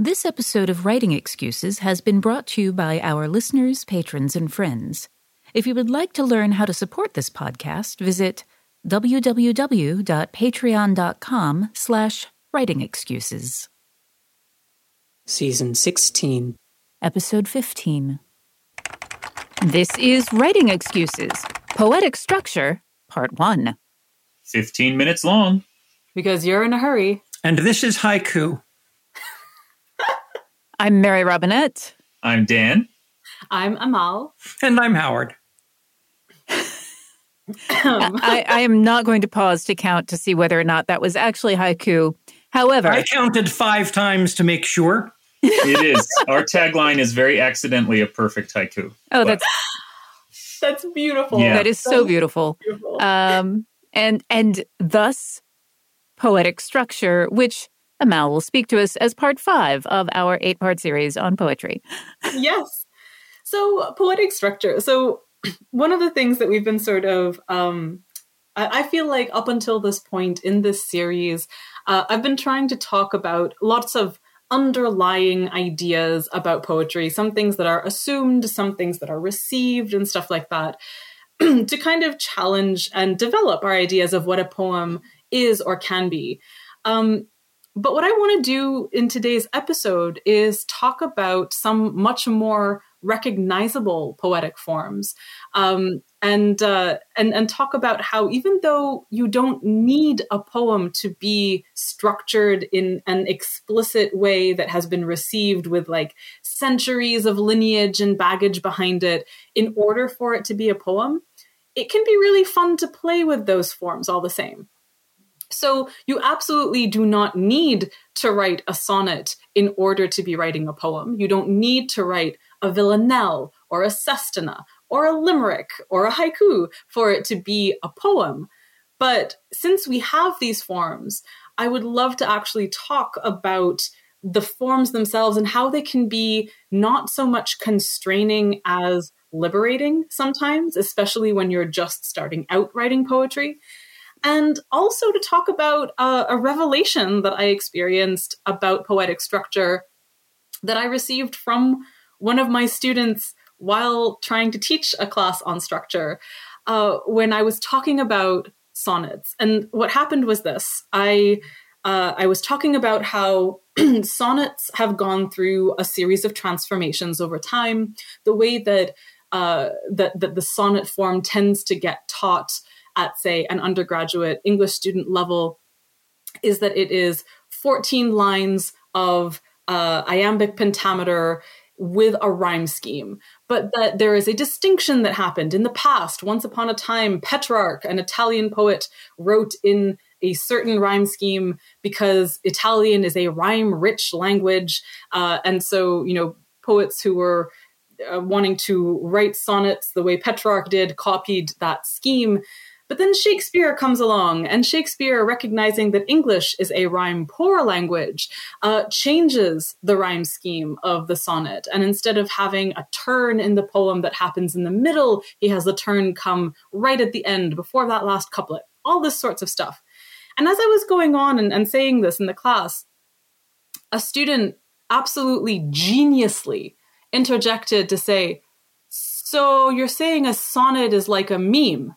This episode of Writing Excuses has been brought to you by our listeners, patrons, and friends. If you would like to learn how to support this podcast, visit www.patreon.com slash writingexcuses. Season 16. Episode 15. This is Writing Excuses, Poetic Structure, Part 1. 15 minutes long. Because you're in a hurry. And this is Haiku. I'm Mary Robinette. I'm Dan. I'm Amal. And I'm Howard. I, I am not going to pause to count to see whether or not that was actually haiku. However, I counted five times to make sure. It is. Our tagline is very accidentally a perfect haiku. oh, that's That's beautiful. Yeah. that is so beautiful. beautiful. Um, and and thus poetic structure, which Amal will speak to us as part five of our eight part series on poetry. yes. So poetic structure. So one of the things that we've been sort of um I, I feel like up until this point in this series, uh, I've been trying to talk about lots of underlying ideas about poetry, some things that are assumed, some things that are received, and stuff like that, to kind of challenge and develop our ideas of what a poem is or can be. Um, but what I want to do in today's episode is talk about some much more recognizable poetic forms, um, and uh, and and talk about how even though you don't need a poem to be structured in an explicit way that has been received with like centuries of lineage and baggage behind it, in order for it to be a poem, it can be really fun to play with those forms all the same. So you absolutely do not need to write a sonnet in order to be writing a poem. You don't need to write a villanelle or a sestina or a limerick or a haiku for it to be a poem. But since we have these forms, I would love to actually talk about the forms themselves and how they can be not so much constraining as liberating sometimes, especially when you're just starting out writing poetry and also to talk about uh, a revelation that I experienced about poetic structure that I received from one of my students while trying to teach a class on structure uh, when I was talking about sonnets. And what happened was this I uh, I was talking about how sonnets have gone through a series of transformations over time. The way that uh, that, that the sonnet form tends to get taught at, say, an undergraduate English student level is that it is 14 lines of uh, iambic pentameter with a rhyme scheme, but that there is a distinction that happened in the past. Once upon a time, Petrarch, an Italian poet, wrote in a certain rhyme scheme because Italian is a rhyme rich language. Uh, and so, you know, poets who were uh, wanting to write sonnets the way Petrarch did copied that scheme. But then Shakespeare comes along, and Shakespeare, recognizing that English is a rhyme poor language, uh, changes the rhyme scheme of the sonnet. And instead of having a turn in the poem that happens in the middle, he has the turn come right at the end before that last couplet. All this sorts of stuff. And as I was going on and, and saying this in the class, a student absolutely geniusly interjected to say, So you're saying a sonnet is like a meme?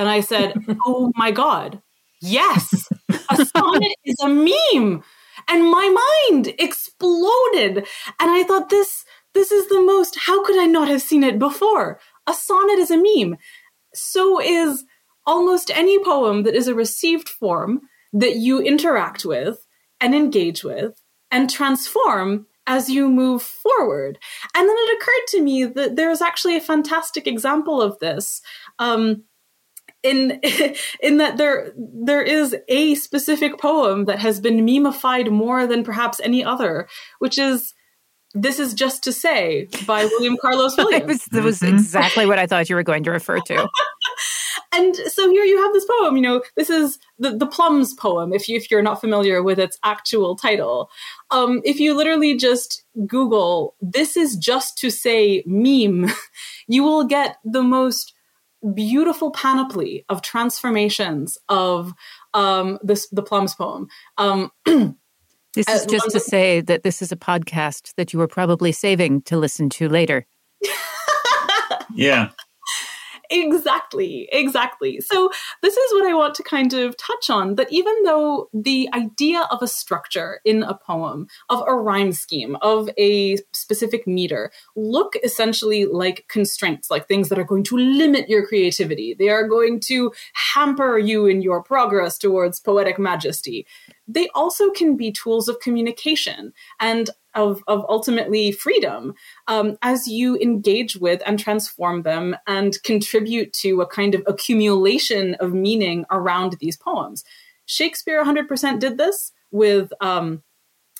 And I said, Oh my God, yes, a sonnet is a meme. And my mind exploded. And I thought, this, this is the most, how could I not have seen it before? A sonnet is a meme. So is almost any poem that is a received form that you interact with and engage with and transform as you move forward. And then it occurred to me that there's actually a fantastic example of this. Um, in in that there there is a specific poem that has been memeified more than perhaps any other, which is "This Is Just to Say" by William Carlos Williams. was, that was Mhm. exactly what I thought you were going to refer to. and so here you have this poem. You know, this is the the Plums poem. If you if you're not familiar with its actual title, um, if you literally just Google "This is just to say" meme, you will get the most beautiful panoply of transformations of um, this the Plums poem. Um, This is just to say that this is a podcast that you were probably saving to listen to later. yeah. Exactly, exactly. So, this is what I want to kind of touch on that even though the idea of a structure in a poem, of a rhyme scheme, of a specific meter, look essentially like constraints, like things that are going to limit your creativity, they are going to hamper you in your progress towards poetic majesty. They also can be tools of communication. And of, of ultimately freedom um, as you engage with and transform them and contribute to a kind of accumulation of meaning around these poems. Shakespeare 100% did this with um,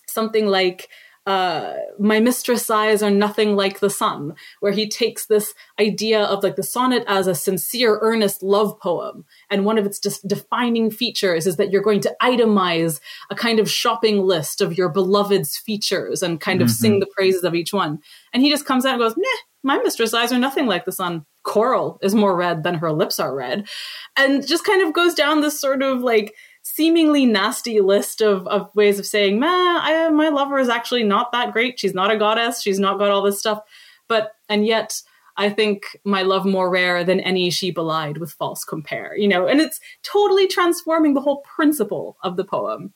something like uh, my mistress eyes are nothing like the sun, where he takes this idea of like the sonnet as a sincere, earnest love poem. And one of its de- defining features is that you're going to itemize a kind of shopping list of your beloved's features and kind of mm-hmm. sing the praises of each one. And he just comes out and goes, Meh, my mistress eyes are nothing like the sun. Coral is more red than her lips are red. And just kind of goes down this sort of like seemingly nasty list of, of ways of saying, I, my lover is actually not that great. She's not a goddess. She's not got all this stuff. But, and yet, I think my love more rare than any she belied with false compare, you know, and it's totally transforming the whole principle of the poem.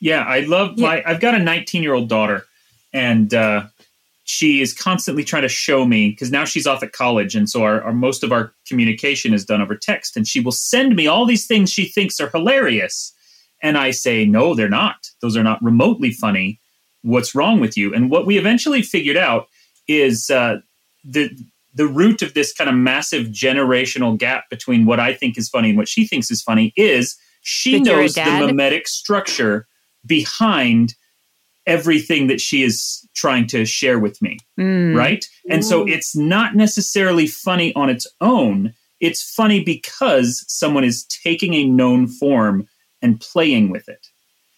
Yeah, I love my. I've got a 19 year old daughter and, uh, she is constantly trying to show me because now she's off at college and so our, our, most of our communication is done over text and she will send me all these things she thinks are hilarious. And i say no they're not. Those are not remotely funny. What's wrong with you? And what we eventually figured out is uh, the the root of this kind of massive generational gap between what i think is funny and what she thinks is funny is she knows the memetic structure behind everything that she is trying to share with me. Mm. Right. And so it's not necessarily funny on its own. It's funny because someone is taking a known form and playing with it.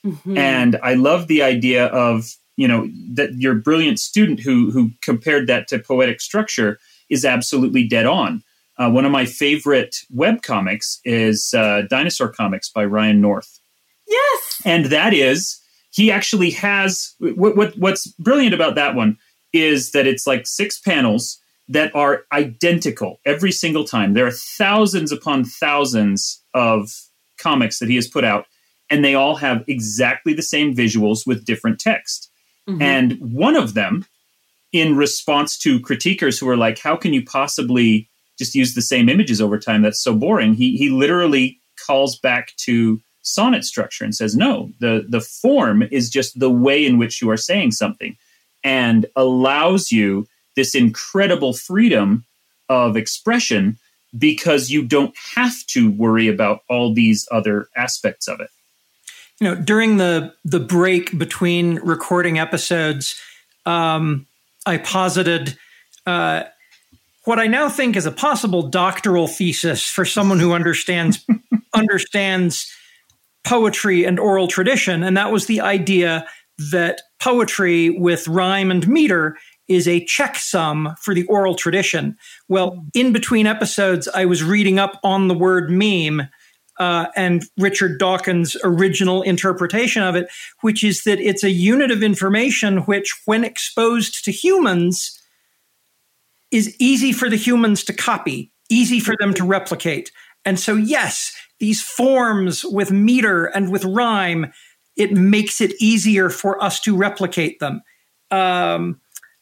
Mm-hmm. And I love the idea of, you know, that your brilliant student who who compared that to poetic structure is absolutely dead on. Uh, one of my favorite web comics is uh, Dinosaur Comics by Ryan North. Yes. And that is he actually has what, what what's brilliant about that one is that it's like six panels that are identical every single time. There are thousands upon thousands of comics that he has put out, and they all have exactly the same visuals with different text. Mm-hmm. And one of them, in response to critiquers who are like, "How can you possibly just use the same images over time? That's so boring." He he literally calls back to sonnet structure and says no the the form is just the way in which you are saying something and allows you this incredible freedom of expression because you don't have to worry about all these other aspects of it. You know during the the break between recording episodes um, i posited uh, what i now think is a possible doctoral thesis for someone who understands understands poetry and oral tradition. And that was the idea that poetry with rhyme and meter is a checksum for the oral tradition. Well, in between episodes, I was reading up on the word meme. Uh, and Richard Dawkins' original interpretation of it, which is that it's a unit of information which, when exposed to humans, is easy for the humans to copy, easy for them to replicate. And so, yes, these forms with meter and with rhyme, it makes it easier for us to replicate them. Um,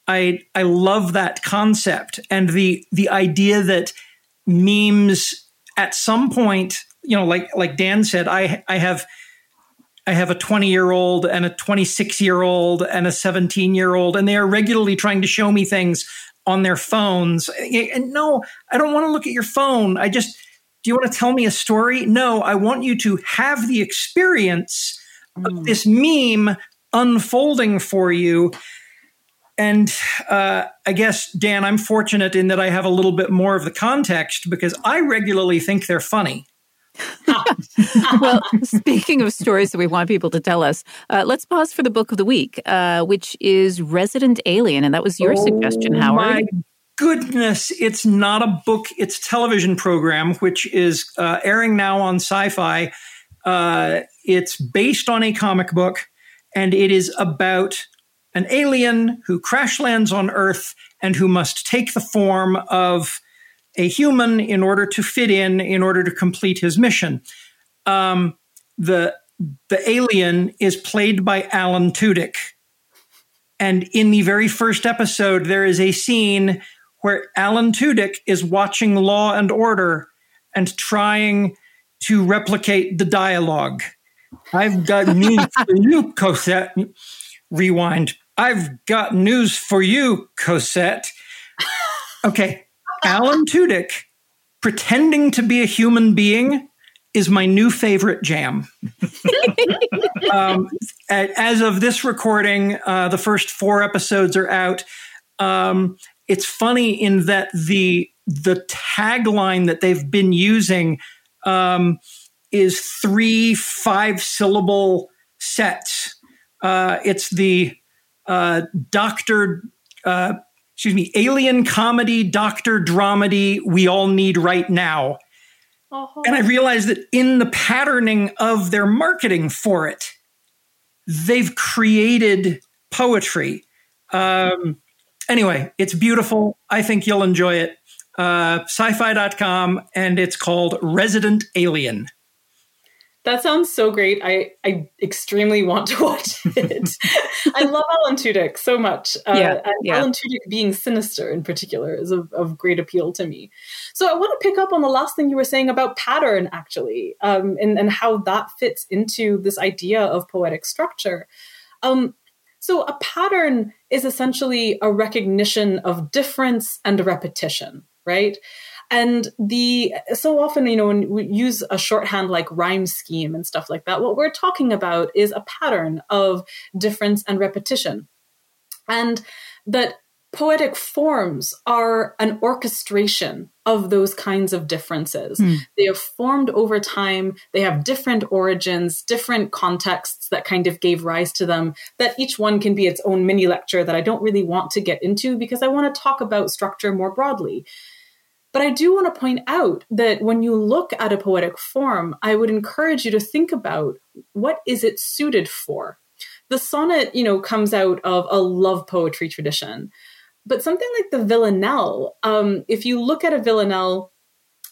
I I love that concept and the the idea that memes at some point, you know, like like Dan said, I I have I have a 20 year old and a 26 year old and a 17 year old, and they are regularly trying to show me things on their phones. And no, I don't want to look at your phone. I just do you want to tell me a story? No, I want you to have the experience mm. of this meme unfolding for you. And uh, I guess, Dan, I'm fortunate in that I have a little bit more of the context because I regularly think they're funny. well, speaking of stories that we want people to tell us, uh, let's pause for the book of the week, uh, which is Resident Alien. And that was your oh, suggestion, Howard. My goodness, it's not a book, it's a television program, which is uh, airing now on Syfy. Uh, it's based on a comic book, and it is about an alien who crash lands on Earth and who must take the form of a human in order to fit in, in order to complete his mission. Um, the the alien is played by Alan Tudyk, and in the very first episode, there is a scene where Alan Tudyk is watching Law and Order and trying to replicate the dialogue. I've got news for you, Cosette. Rewind. I've got news for you, Cosette. Okay, Alan Tudyk pretending to be a human being is my new favorite jam. um, as of this recording, uh, the first four episodes are out. Um, it's funny in that the the tagline that they've been using um, is three five syllable sets. Uh, it's the uh, doctor, uh, excuse me, alien comedy, doctor dramedy we all need right now. Uh-huh. And I realized that in the patterning of their marketing for it, they've created poetry. Um, anyway, it's beautiful. I think you'll enjoy it. Uh, syfy.com, and it's called Resident Alien. That sounds so great. I, I extremely want to watch it. I love Alan Tudyk so much. Uh, yeah, yeah. Alan Tudyk being sinister in particular is of, of, great appeal to me. So I want to pick up on the last thing you were saying about pattern, actually, um, and, and how that fits into this idea of poetic structure. Um, so a pattern is essentially a recognition of difference and repetition, right? And the so often, you know, when we use a shorthand like rhyme scheme and stuff like that, what we're talking about is a pattern of difference and repetition. And that poetic forms are an orchestration of those kinds of differences. Mm. They have formed over time, they have different origins, different contexts that kind of gave rise to them, that each one can be its own mini lecture that I don't really want to get into because I want to talk about structure more broadly. But I do want to point out that when you look at a poetic form, I would encourage you to think about what is it suited for. The sonnet, you know, comes out of a love poetry tradition. But something like the villanelle, um, if you look at a villanelle,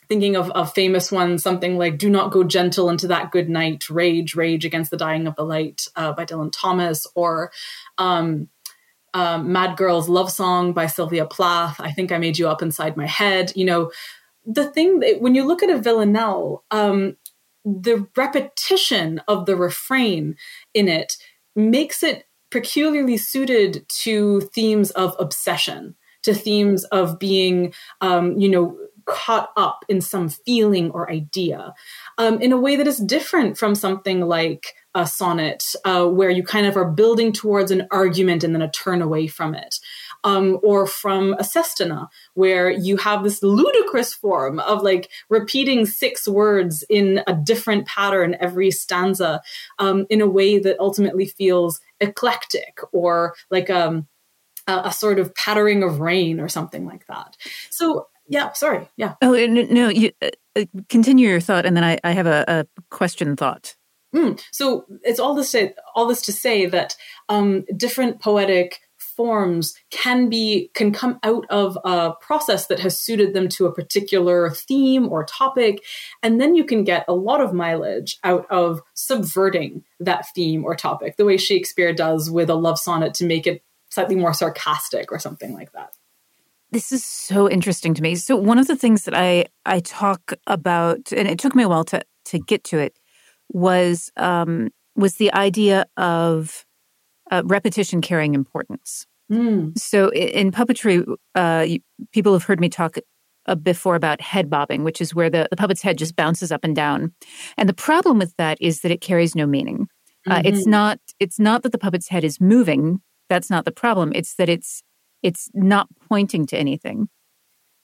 thinking of a famous one, something like "Do not go gentle into that good night, rage, rage against the dying of the light" uh, by Dylan Thomas, or um, um, Mad Girl's Love Song by Sylvia Plath. I think I made you up inside my head. You know, the thing that when you look at a villanelle, um, the repetition of the refrain in it makes it peculiarly suited to themes of obsession, to themes of being, um, you know, caught up in some feeling or idea um, in a way that is different from something like a sonnet, uh, where you kind of are building towards an argument and then a turn away from it. Um, or from a sestina, where you have this ludicrous form of like repeating six words in a different pattern every stanza um, in a way that ultimately feels eclectic or like um, a, a sort of pattering of rain or something like that. So yeah, sorry. Yeah. Oh, no, you uh, uh, continue your thought, and then I, I have a, a question thought. Mm. So it's all this to, all this to say that um, different poetic forms can be can come out of a process that has suited them to a particular theme or topic and then you can get a lot of mileage out of subverting that theme or topic the way shakespeare does with a love sonnet to make it slightly more sarcastic or something like that this is so interesting to me. So one of the things that I I talk about, and it took me a while to to get to it, was um, was the idea of uh, repetition carrying importance. Mm. So in, puppetry, uh, people have heard me talk uh, before about head bobbing, which is where the, the puppet's head just bounces up and down. And the problem with that is that it carries no meaning. Mm-hmm. It's not it's not that the puppet's head is moving. That's not the problem. It's that it's it's not pointing to anything.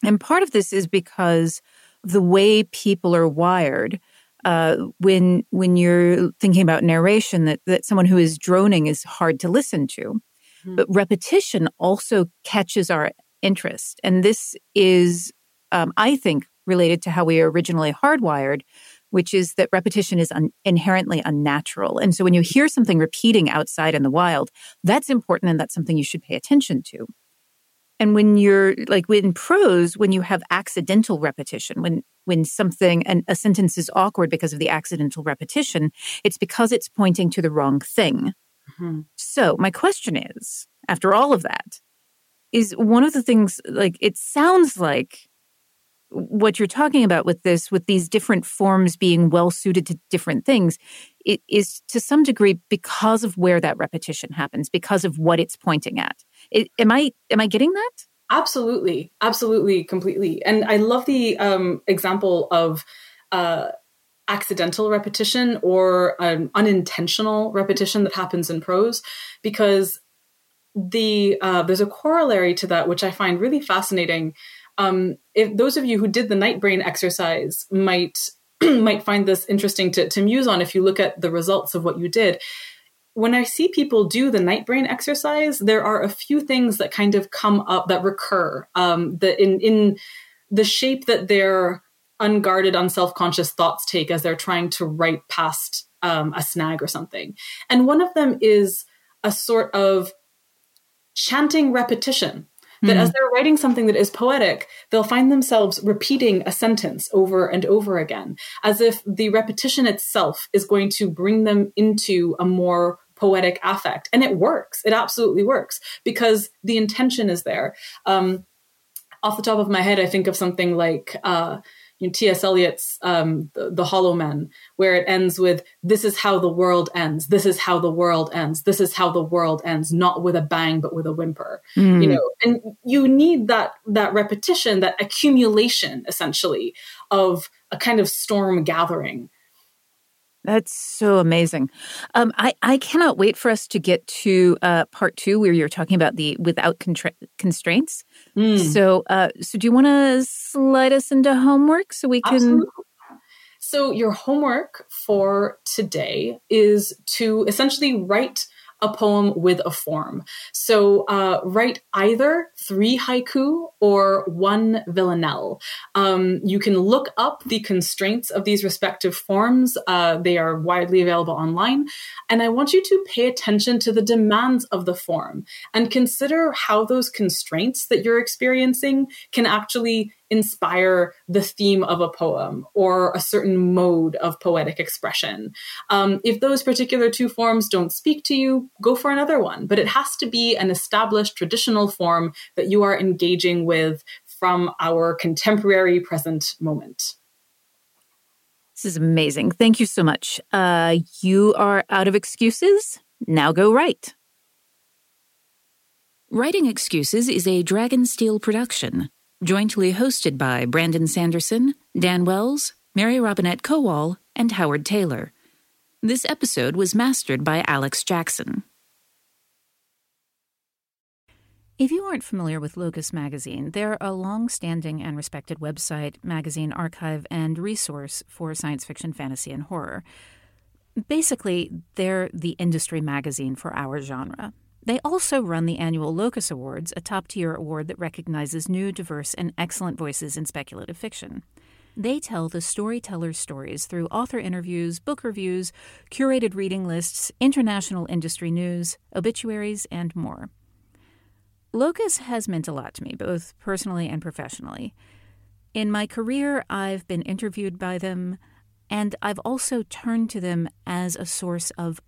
And part of this is because the way people are wired, uh, when when you're thinking about narration, that that someone who is droning is hard to listen to. But repetition also catches our interest, and this is, um, I think, related to how we are originally hardwired, which is that repetition is un- inherently unnatural. And so when you hear something repeating outside in the wild, that's important and that's something you should pay attention to. And when you're like in prose, when you have accidental repetition, when when something and a sentence is awkward because of the accidental repetition, it's because it's pointing to the wrong thing. Mm-hmm. So my question is, after all of that, is one of the things like it sounds like what you're talking about with this, with these different forms being well suited to different things, it is to some degree because of where that repetition happens, because of what it's pointing at. It, am I am I getting that? Absolutely, absolutely, completely. And I love the um, example of uh, accidental repetition or an unintentional repetition that happens in prose, because the uh, there's a corollary to that which I find really fascinating. Um, if those of you who did the night brain exercise might might find this interesting to, to muse on if you look at the results of what you did when I see people do the night brain exercise, there are a few things that kind of come up that recur. Um, that in in the shape that their unguarded, unself-conscious thoughts take as they're trying to write past um, a snag or something. And one of them is a sort of chanting repetition that mm. as they're writing something that is poetic, they'll find themselves repeating a sentence over and over again, as if the repetition itself is going to bring them into a more poetic affect. And it works. It absolutely works because the intention is there. Um, off the top of my head, I think of something like, uh, you know, T.S. Eliot's um, the, the, Hollow Men, where it ends with "This is how the world ends. This is how the world ends. This is how the world ends. Not with a bang, but with a whimper." Mm. You know, and you need that that repetition, that accumulation, essentially, of a kind of storm gathering that's so amazing. Um, I, I cannot wait for us to get to uh, part two where you're talking about the without contra- constraints. Mm. So, uh, so do you want to slide us into homework so we can? Absolutely. So, your homework for today is to essentially write a poem with a form. So uh, write either three haiku or one villanelle. Um, you can look up the constraints of these respective forms. Uh, they are widely available online. And I want you to pay attention to the demands of the form and consider how those constraints that you're experiencing can actually inspire the theme of a poem or a certain mode of poetic expression. Um, if those particular two forms don't speak to you, go for another one. But it has to be an established traditional form that you are engaging with from our contemporary present moment. This is amazing. Thank you so much. Uh, you are out of excuses. Now go write. Writing Excuses is a Dragonsteel production jointly hosted by Brandon Sanderson, Dan Wells, Mary Robinette Kowal, and Howard Tayler. This episode was mastered by Alex Jackson. If you aren't familiar with Locus Magazine, they're a long standing and respected website, magazine archive, and resource for science fiction, fantasy, and horror. Basically, they're the industry magazine for our genre. They also run the annual Locus Awards, a top tier award that recognizes new, diverse, and excellent voices in speculative fiction. They tell the storyteller's stories through author interviews, book reviews, curated reading lists, international industry news, obituaries, and more. Locus has meant a lot to me, both personally and professionally. In my career, I've been interviewed by them, and I've also turned to them as a source of